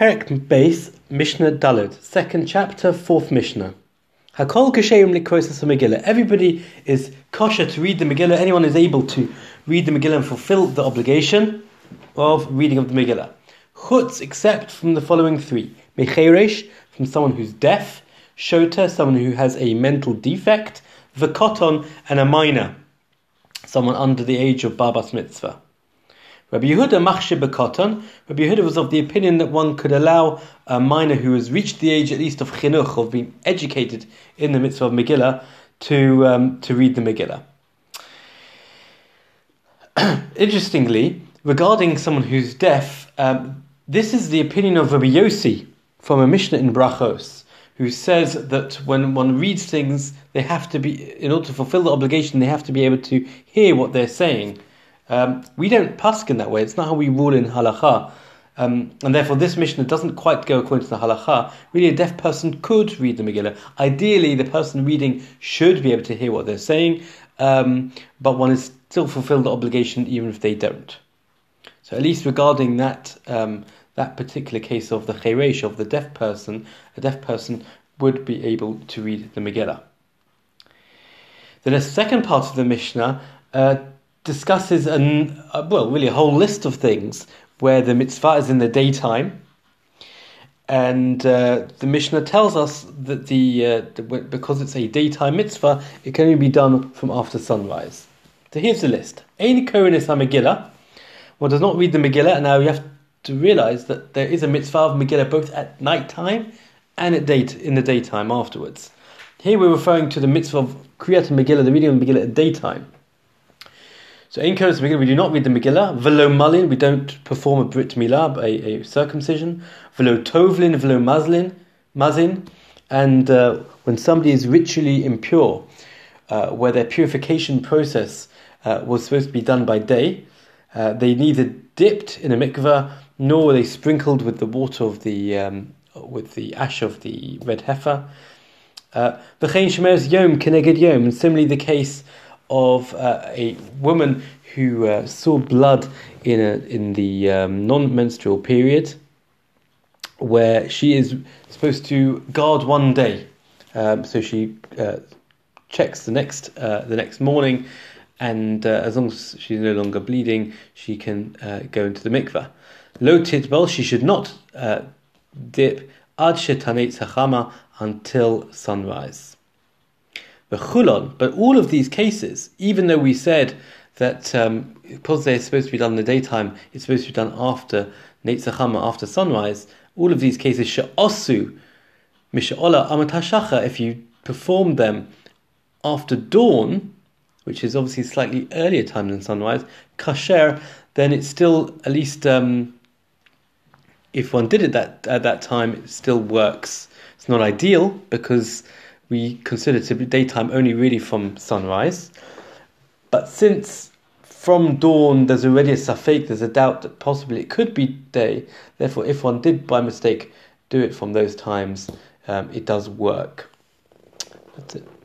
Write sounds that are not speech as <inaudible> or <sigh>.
Perek Beis, Mishnah Daled, second chapter, fourth Mishnah. Hakol Kashayim Likosis Megillah. Everybody is kosher to read the Megillah. Anyone is able to read the Megillah and fulfill the obligation of reading of the Megillah. Chutz, except from the following three. Mecheresh, from someone who's deaf. Shota, someone who has a mental defect. Vakoton, and a minor, someone under the age of Babas Mitzvah. Rabbi Yehuda Machshe Bekoton, Rabbi Yehuda was of the opinion that one could allow a minor who has reached the age at least of chinuch, of being educated in the mitzvah of Megillah, to, um, to read the Megillah. <clears throat> Interestingly, regarding someone who's deaf, um, this is the opinion of Rabbi Yossi from a Mishnah in Brachos, who says that when one reads things, they have to be, in order to fulfill the obligation, they have to be able to hear what they're saying. Um, we don't paskin that way. It's not how we rule in halacha. Um, and therefore, this Mishnah doesn't quite go according to the halacha. Really, a deaf person could read the Megillah. Ideally, the person reading should be able to hear what they're saying, um, but one is still fulfilled the obligation even if they don't. So, at least regarding that um, that particular case of the cheresh of the deaf person, a deaf person would be able to read the Megillah. Then, the second part of the Mishnah uh, discusses an uh, well, really a whole list of things where the mitzvah is in the daytime, and uh, the Mishnah tells us that the, uh, the, because it's a daytime mitzvah, it can only be done from after sunrise. So here's the list: Ein Kohenis Megillah. One does not read the Megillah, and now you have to realize that there is a mitzvah of Megillah both at night time and at date in the daytime afterwards. Here we're referring to the mitzvah of Kriyat Megillah, the reading of Megillah at daytime. So in Kodesh Megillah, we do not read the Megillah. Velo malin, we don't perform a Brit Milah, a, a circumcision. Velo tovlin, velo mazlin, mazin. And uh, when somebody is ritually impure, uh, where their purification process uh, was supposed to be done by day, uh, they neither dipped in a mikveh nor were they sprinkled with the water of the um, with the ash of the red heifer. Uh, V'chein shemeres yom yom, and similarly the case of uh, a woman who uh, saw blood in a, in the um, non-menstrual period, where she is supposed to guard one day. Um, so she uh, checks the next uh, the next morning, and uh, as long as she's no longer bleeding, she can uh, go into the mikveh. Lo titbal, she should not dip ad shetanetz hachama until sunrise the chulon. But all of these cases, even though we said that um, because they're supposed to be done in the daytime, it's supposed to be done after Netzachama, after sunrise, all of these cases, she'osu, misha'ola amatashacha, if you perform them after dawn, which is obviously slightly earlier time than sunrise, kasher, then it's still at least um, if one did it that at that time, it still works. It's not ideal because we consider to be daytime only really from sunrise. But since from dawn there's already a safek, there's a doubt that possibly it could be day, therefore, if one did by mistake do it from those times, um, it does work. That's it.